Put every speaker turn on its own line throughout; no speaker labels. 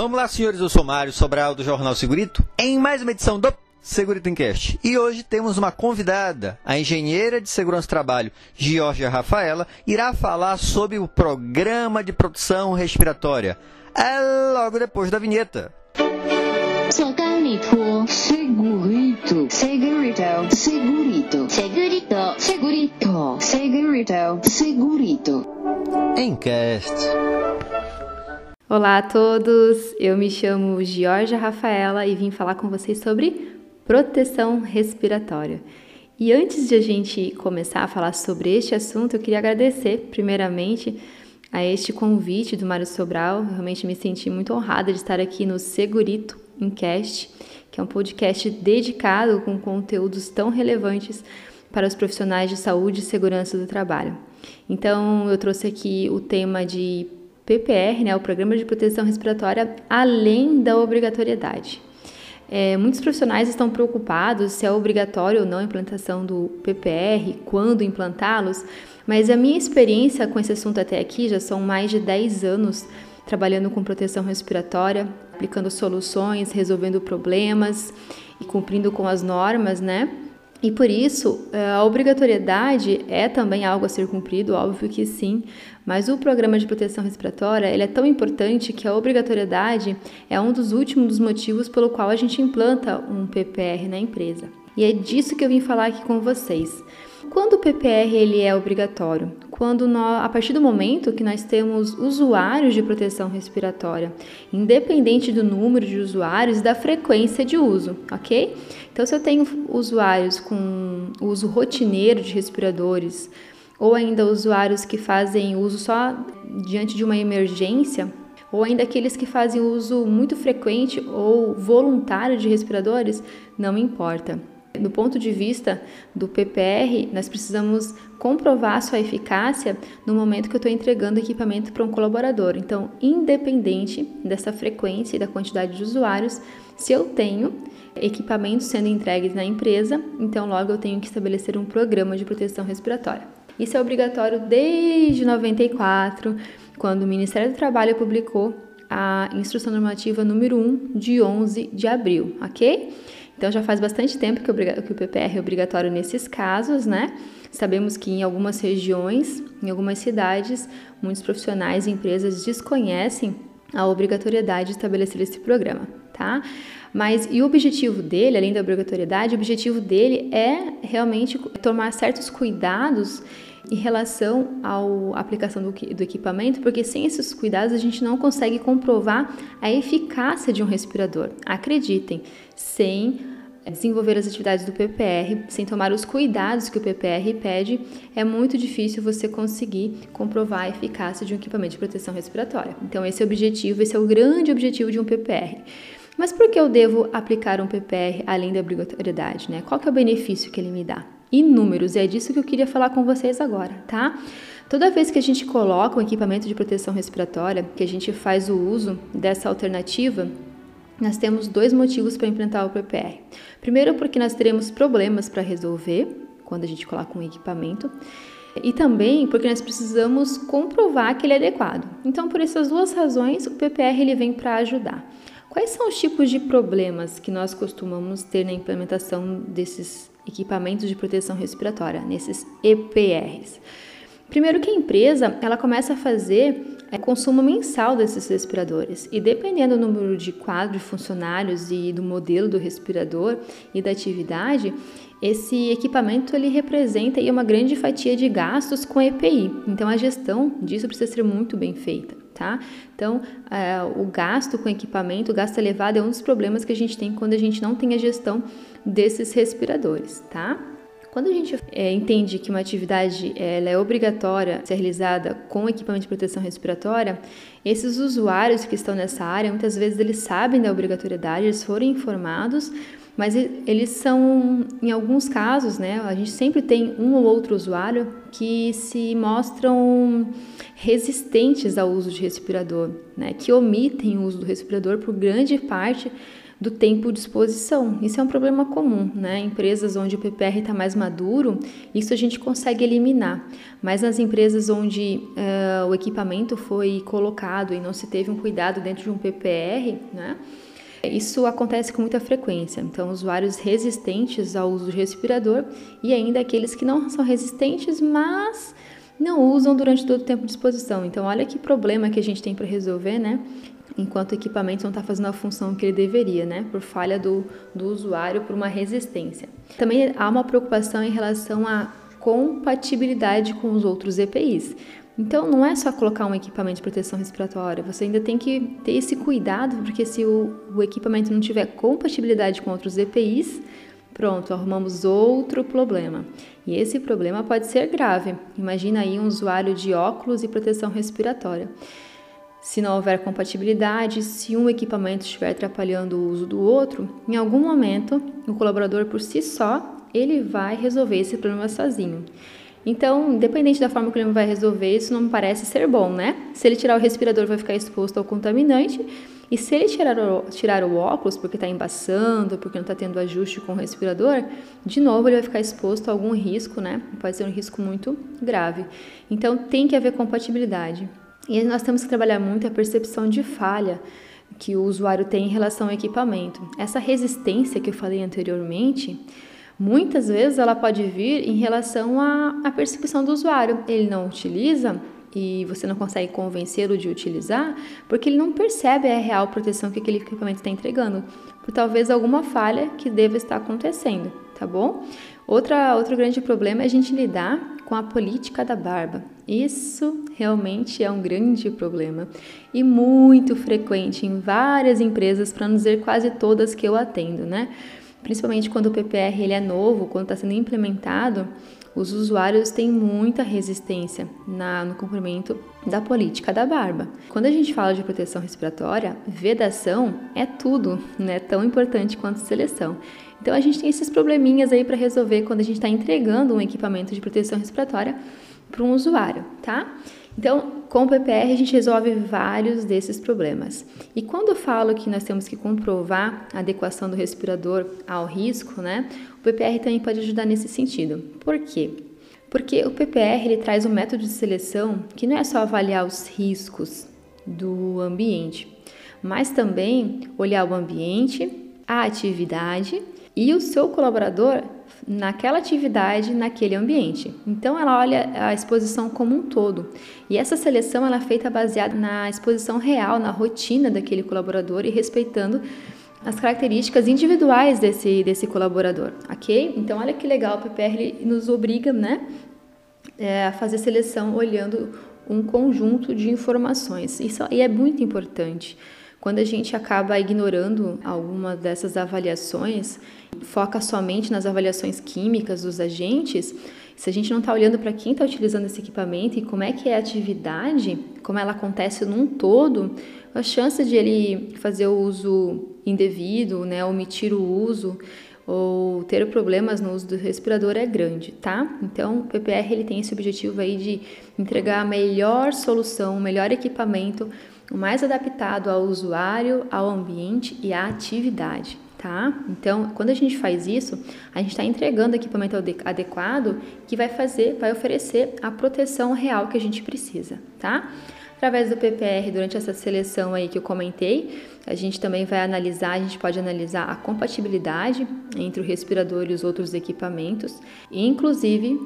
Vamos lá, senhores, eu sou Mário Sobral do Jornal Segurito, em mais uma edição do Segurito Encast. E hoje temos uma convidada, a engenheira de segurança do trabalho, Georgia Rafaela, irá falar sobre o programa de produção respiratória. É logo depois da vinheta.
Segurito, segurito, segurito, segurito, segurito, segurito, segurito, segurito.
Encast.
Olá a todos, eu me chamo Georgia Rafaela e vim falar com vocês sobre proteção respiratória. E antes de a gente começar a falar sobre este assunto, eu queria agradecer, primeiramente, a este convite do Mário Sobral. Realmente me senti muito honrada de estar aqui no Segurito Encast, que é um podcast dedicado com conteúdos tão relevantes para os profissionais de saúde e segurança do trabalho. Então, eu trouxe aqui o tema de PPR, né, o Programa de Proteção Respiratória, além da obrigatoriedade. É, muitos profissionais estão preocupados se é obrigatório ou não a implantação do PPR, quando implantá-los, mas a minha experiência com esse assunto até aqui já são mais de 10 anos trabalhando com proteção respiratória, aplicando soluções, resolvendo problemas e cumprindo com as normas, né? E por isso, eh, a obrigatoriedade é também algo a ser cumprido, óbvio que sim, mas o programa de proteção respiratória ele é tão importante que a obrigatoriedade é um dos últimos motivos pelo qual a gente implanta um PPR na empresa. E é disso que eu vim falar aqui com vocês. Quando o PPR ele é obrigatório? Quando nós, a partir do momento que nós temos usuários de proteção respiratória, independente do número de usuários e da frequência de uso, ok? Então, se eu tenho usuários com uso rotineiro de respiradores, ou ainda usuários que fazem uso só diante de uma emergência, ou ainda aqueles que fazem uso muito frequente ou voluntário de respiradores, não importa. Do ponto de vista do PPR, nós precisamos comprovar sua eficácia no momento que eu estou entregando equipamento para um colaborador. Então, independente dessa frequência e da quantidade de usuários, se eu tenho equipamentos sendo entregues na empresa, então logo eu tenho que estabelecer um programa de proteção respiratória. Isso é obrigatório desde 94, quando o Ministério do Trabalho publicou a instrução normativa número 1 de 11 de abril, ok? Então já faz bastante tempo que o PPR é obrigatório nesses casos, né? Sabemos que em algumas regiões, em algumas cidades, muitos profissionais e empresas desconhecem a obrigatoriedade de estabelecer esse programa, tá? Mas e o objetivo dele, além da obrigatoriedade, o objetivo dele é realmente tomar certos cuidados em relação à aplicação do, do, equipamento, porque sem esses cuidados a gente não consegue comprovar a eficácia de um respirador. Acreditem, sem desenvolver as atividades do PPR, sem tomar os cuidados que o PPR pede, é muito difícil você conseguir comprovar a eficácia de um equipamento de proteção respiratória. Então, esse é o objetivo, esse é o grande objetivo de um PPR. Mas por que eu devo aplicar um PPR além da obrigatoriedade? Né? Qual que é o benefício que ele me dá? Inúmeros, e é disso que eu queria falar com vocês agora, tá? Toda vez que a gente coloca um equipamento de proteção respiratória, que a gente faz o uso dessa alternativa, nós temos dois motivos para implantar o PPR. Primeiro, porque nós teremos problemas para resolver quando a gente coloca um equipamento, e também porque nós precisamos comprovar que ele é adequado. Então, por essas duas razões, o PPR ele vem para ajudar. Quais são os tipos de problemas que nós costumamos ter na implementação desses equipamentos de proteção respiratória, nesses EPRs? Primeiro que a empresa, ela começa a fazer é, consumo mensal desses respiradores e dependendo do número de quadro de funcionários e do modelo do respirador e da atividade, esse equipamento ele representa aí uma grande fatia de gastos com EPI. Então a gestão disso precisa ser muito bem feita, tá? Então é, o gasto com equipamento, o gasto elevado é um dos problemas que a gente tem quando a gente não tem a gestão desses respiradores, tá? Quando a gente é, entende que uma atividade ela é obrigatória ser realizada com equipamento de proteção respiratória, esses usuários que estão nessa área, muitas vezes eles sabem da obrigatoriedade, eles foram informados, mas eles são, em alguns casos, né, a gente sempre tem um ou outro usuário que se mostram resistentes ao uso de respirador, né, que omitem o uso do respirador por grande parte do tempo de exposição. Isso é um problema comum, né? Empresas onde o PPR está mais maduro, isso a gente consegue eliminar. Mas nas empresas onde uh, o equipamento foi colocado e não se teve um cuidado dentro de um PPR, né? Isso acontece com muita frequência. Então, usuários resistentes ao uso de respirador e ainda aqueles que não são resistentes, mas não usam durante todo o tempo de exposição. Então, olha que problema que a gente tem para resolver, né? Enquanto o equipamento não está fazendo a função que ele deveria, né? Por falha do, do usuário, por uma resistência. Também há uma preocupação em relação à compatibilidade com os outros EPIs. Então, não é só colocar um equipamento de proteção respiratória, você ainda tem que ter esse cuidado, porque se o, o equipamento não tiver compatibilidade com outros EPIs, pronto, arrumamos outro problema. E esse problema pode ser grave. Imagina aí um usuário de óculos e proteção respiratória. Se não houver compatibilidade, se um equipamento estiver atrapalhando o uso do outro, em algum momento o colaborador por si só ele vai resolver esse problema sozinho. Então, independente da forma que ele vai resolver, isso não me parece ser bom, né? Se ele tirar o respirador, vai ficar exposto ao contaminante. E se ele tirar o, tirar o óculos porque está embaçando, porque não está tendo ajuste com o respirador, de novo ele vai ficar exposto a algum risco, né? Pode ser um risco muito grave. Então tem que haver compatibilidade. E nós temos que trabalhar muito a percepção de falha que o usuário tem em relação ao equipamento. Essa resistência que eu falei anteriormente, Muitas vezes ela pode vir em relação à, à percepção do usuário. Ele não utiliza e você não consegue convencê-lo de utilizar porque ele não percebe a real proteção que aquele equipamento está entregando, por talvez alguma falha que deva estar acontecendo, tá bom? Outra, outro grande problema é a gente lidar com a política da barba. Isso realmente é um grande problema e muito frequente em várias empresas, para não dizer quase todas que eu atendo, né? Principalmente quando o PPR ele é novo, quando está sendo implementado, os usuários têm muita resistência na, no cumprimento da política da barba. Quando a gente fala de proteção respiratória, vedação é tudo, né? Tão importante quanto seleção. Então a gente tem esses probleminhas aí para resolver quando a gente está entregando um equipamento de proteção respiratória para um usuário, tá? Então, com o PPR a gente resolve vários desses problemas. E quando eu falo que nós temos que comprovar a adequação do respirador ao risco, né? O PPR também pode ajudar nesse sentido. Por quê? Porque o PPR ele traz um método de seleção que não é só avaliar os riscos do ambiente, mas também olhar o ambiente, a atividade e o seu colaborador naquela atividade, naquele ambiente. Então ela olha a exposição como um todo. E essa seleção ela é feita baseada na exposição real, na rotina daquele colaborador e respeitando as características individuais desse, desse colaborador, ok? Então olha que legal, o PPR nos obriga, né, é, a fazer seleção olhando um conjunto de informações. Isso e é muito importante. Quando a gente acaba ignorando alguma dessas avaliações, foca somente nas avaliações químicas dos agentes, se a gente não está olhando para quem está utilizando esse equipamento e como é que é a atividade, como ela acontece num todo, a chance de ele fazer o uso indevido, né, omitir o uso ou ter problemas no uso do respirador é grande, tá? Então, o PPR ele tem esse objetivo aí de entregar a melhor solução, o melhor equipamento o mais adaptado ao usuário, ao ambiente e à atividade, tá? Então, quando a gente faz isso, a gente está entregando equipamento adequado que vai fazer, vai oferecer a proteção real que a gente precisa, tá? Através do PPR, durante essa seleção aí que eu comentei, a gente também vai analisar, a gente pode analisar a compatibilidade entre o respirador e os outros equipamentos, e inclusive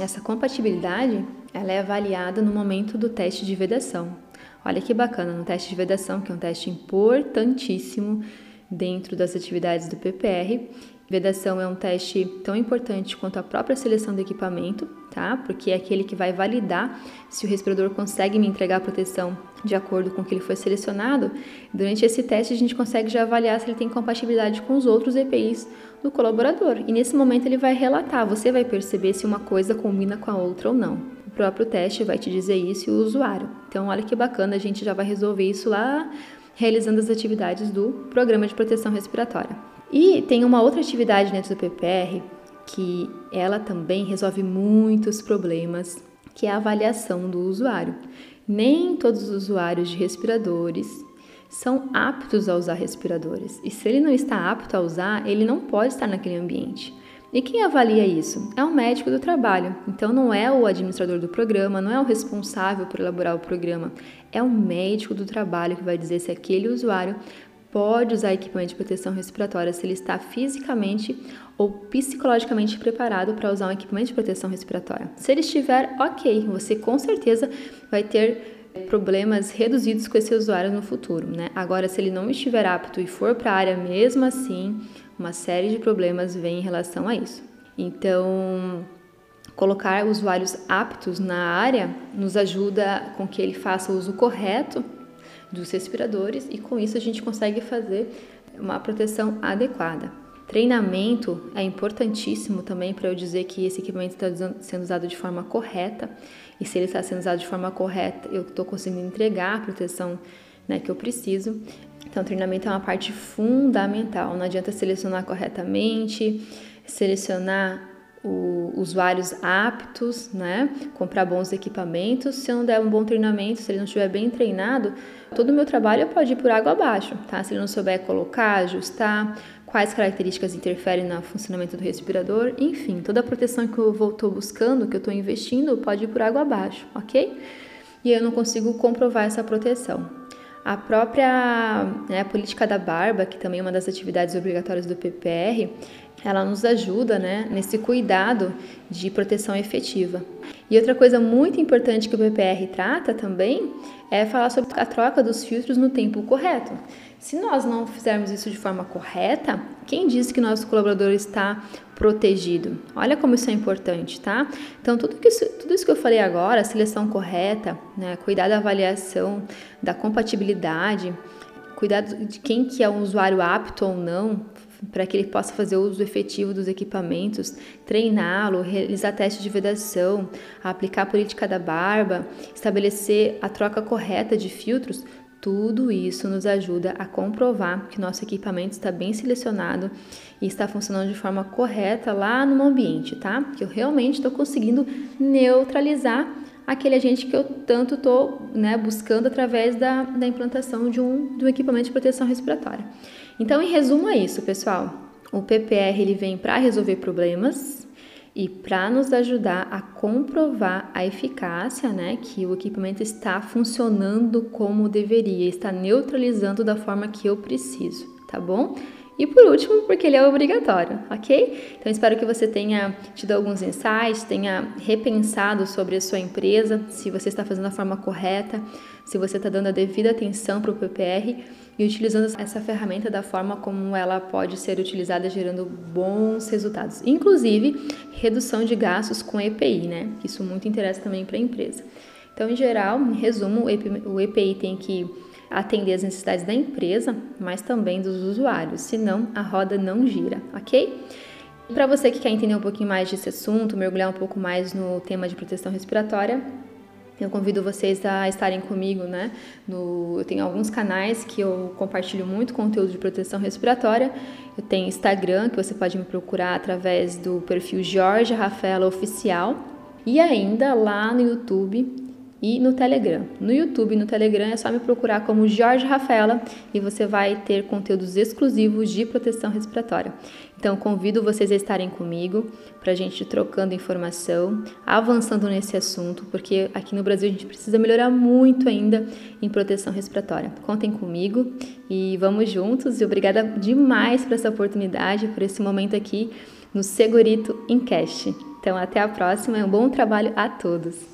essa compatibilidade ela é avaliada no momento do teste de vedação. Olha que bacana, no teste de vedação, que é um teste importantíssimo dentro das atividades do PPR. Vedação é um teste tão importante quanto a própria seleção do equipamento, tá? Porque é aquele que vai validar se o respirador consegue me entregar a proteção de acordo com o que ele foi selecionado. Durante esse teste, a gente consegue já avaliar se ele tem compatibilidade com os outros EPIs do colaborador. E nesse momento ele vai relatar, você vai perceber se uma coisa combina com a outra ou não próprio teste vai te dizer isso e o usuário. Então, olha que bacana, a gente já vai resolver isso lá realizando as atividades do Programa de Proteção Respiratória. E tem uma outra atividade dentro do PPR que ela também resolve muitos problemas, que é a avaliação do usuário. Nem todos os usuários de respiradores são aptos a usar respiradores. E se ele não está apto a usar, ele não pode estar naquele ambiente. E quem avalia isso? É o médico do trabalho. Então não é o administrador do programa, não é o responsável por elaborar o programa, é o médico do trabalho que vai dizer se aquele usuário pode usar equipamento de proteção respiratória se ele está fisicamente ou psicologicamente preparado para usar um equipamento de proteção respiratória. Se ele estiver ok, você com certeza vai ter problemas reduzidos com esse usuário no futuro, né? Agora, se ele não estiver apto e for para a área mesmo assim, uma série de problemas vem em relação a isso. Então, colocar usuários aptos na área nos ajuda com que ele faça o uso correto dos respiradores e com isso a gente consegue fazer uma proteção adequada. Treinamento é importantíssimo também para eu dizer que esse equipamento está sendo usado de forma correta e se ele está sendo usado de forma correta, eu estou conseguindo entregar a proteção né, que eu preciso. Então, treinamento é uma parte fundamental. Não adianta selecionar corretamente, selecionar o, usuários aptos, né? Comprar bons equipamentos. Se eu não der um bom treinamento, se ele não estiver bem treinado, todo o meu trabalho pode ir por água abaixo, tá? Se ele não souber colocar, ajustar, quais características interferem no funcionamento do respirador, enfim, toda a proteção que eu estou buscando, que eu estou investindo, pode ir por água abaixo, ok? E eu não consigo comprovar essa proteção. A própria né, política da barba, que também é uma das atividades obrigatórias do PPR, ela nos ajuda né, nesse cuidado de proteção efetiva. E outra coisa muito importante que o PPR trata também é falar sobre a troca dos filtros no tempo correto. Se nós não fizermos isso de forma correta, quem diz que nosso colaborador está protegido? Olha como isso é importante, tá? Então, tudo, que isso, tudo isso que eu falei agora, seleção correta, né, cuidar da avaliação, da compatibilidade, cuidar de quem que é um usuário apto ou não, para que ele possa fazer uso efetivo dos equipamentos, treiná-lo, realizar testes de vedação, aplicar a política da barba, estabelecer a troca correta de filtros, tudo isso nos ajuda a comprovar que nosso equipamento está bem selecionado e está funcionando de forma correta lá no ambiente, tá? Que eu realmente estou conseguindo neutralizar aquele agente que eu tanto estou né, buscando através da, da implantação de um, de um equipamento de proteção respiratória. Então, em resumo, é isso, pessoal. O PPR ele vem para resolver problemas e para nos ajudar a comprovar a eficácia, né, que o equipamento está funcionando como deveria, está neutralizando da forma que eu preciso, tá bom? E por último, porque ele é obrigatório, ok? Então espero que você tenha tido alguns insights, tenha repensado sobre a sua empresa, se você está fazendo da forma correta, se você está dando a devida atenção para o PPR e utilizando essa ferramenta da forma como ela pode ser utilizada, gerando bons resultados, inclusive redução de gastos com EPI, né? Isso muito interessa também para a empresa. Então, em geral, em resumo, o EPI tem que atender as necessidades da empresa, mas também dos usuários, senão a roda não gira, ok? Para você que quer entender um pouquinho mais desse assunto, mergulhar um pouco mais no tema de proteção respiratória, eu convido vocês a estarem comigo, né? No, eu tenho alguns canais que eu compartilho muito conteúdo de proteção respiratória. Eu tenho Instagram, que você pode me procurar através do perfil Jorge Rafaela Oficial. E ainda lá no YouTube e no Telegram. No YouTube e no Telegram é só me procurar como Jorge Rafaela e você vai ter conteúdos exclusivos de proteção respiratória. Então convido vocês a estarem comigo para a gente trocando informação, avançando nesse assunto, porque aqui no Brasil a gente precisa melhorar muito ainda em proteção respiratória. Contem comigo e vamos juntos. E obrigada demais por essa oportunidade, por esse momento aqui no Segurito Encast. Então até a próxima um bom trabalho a todos.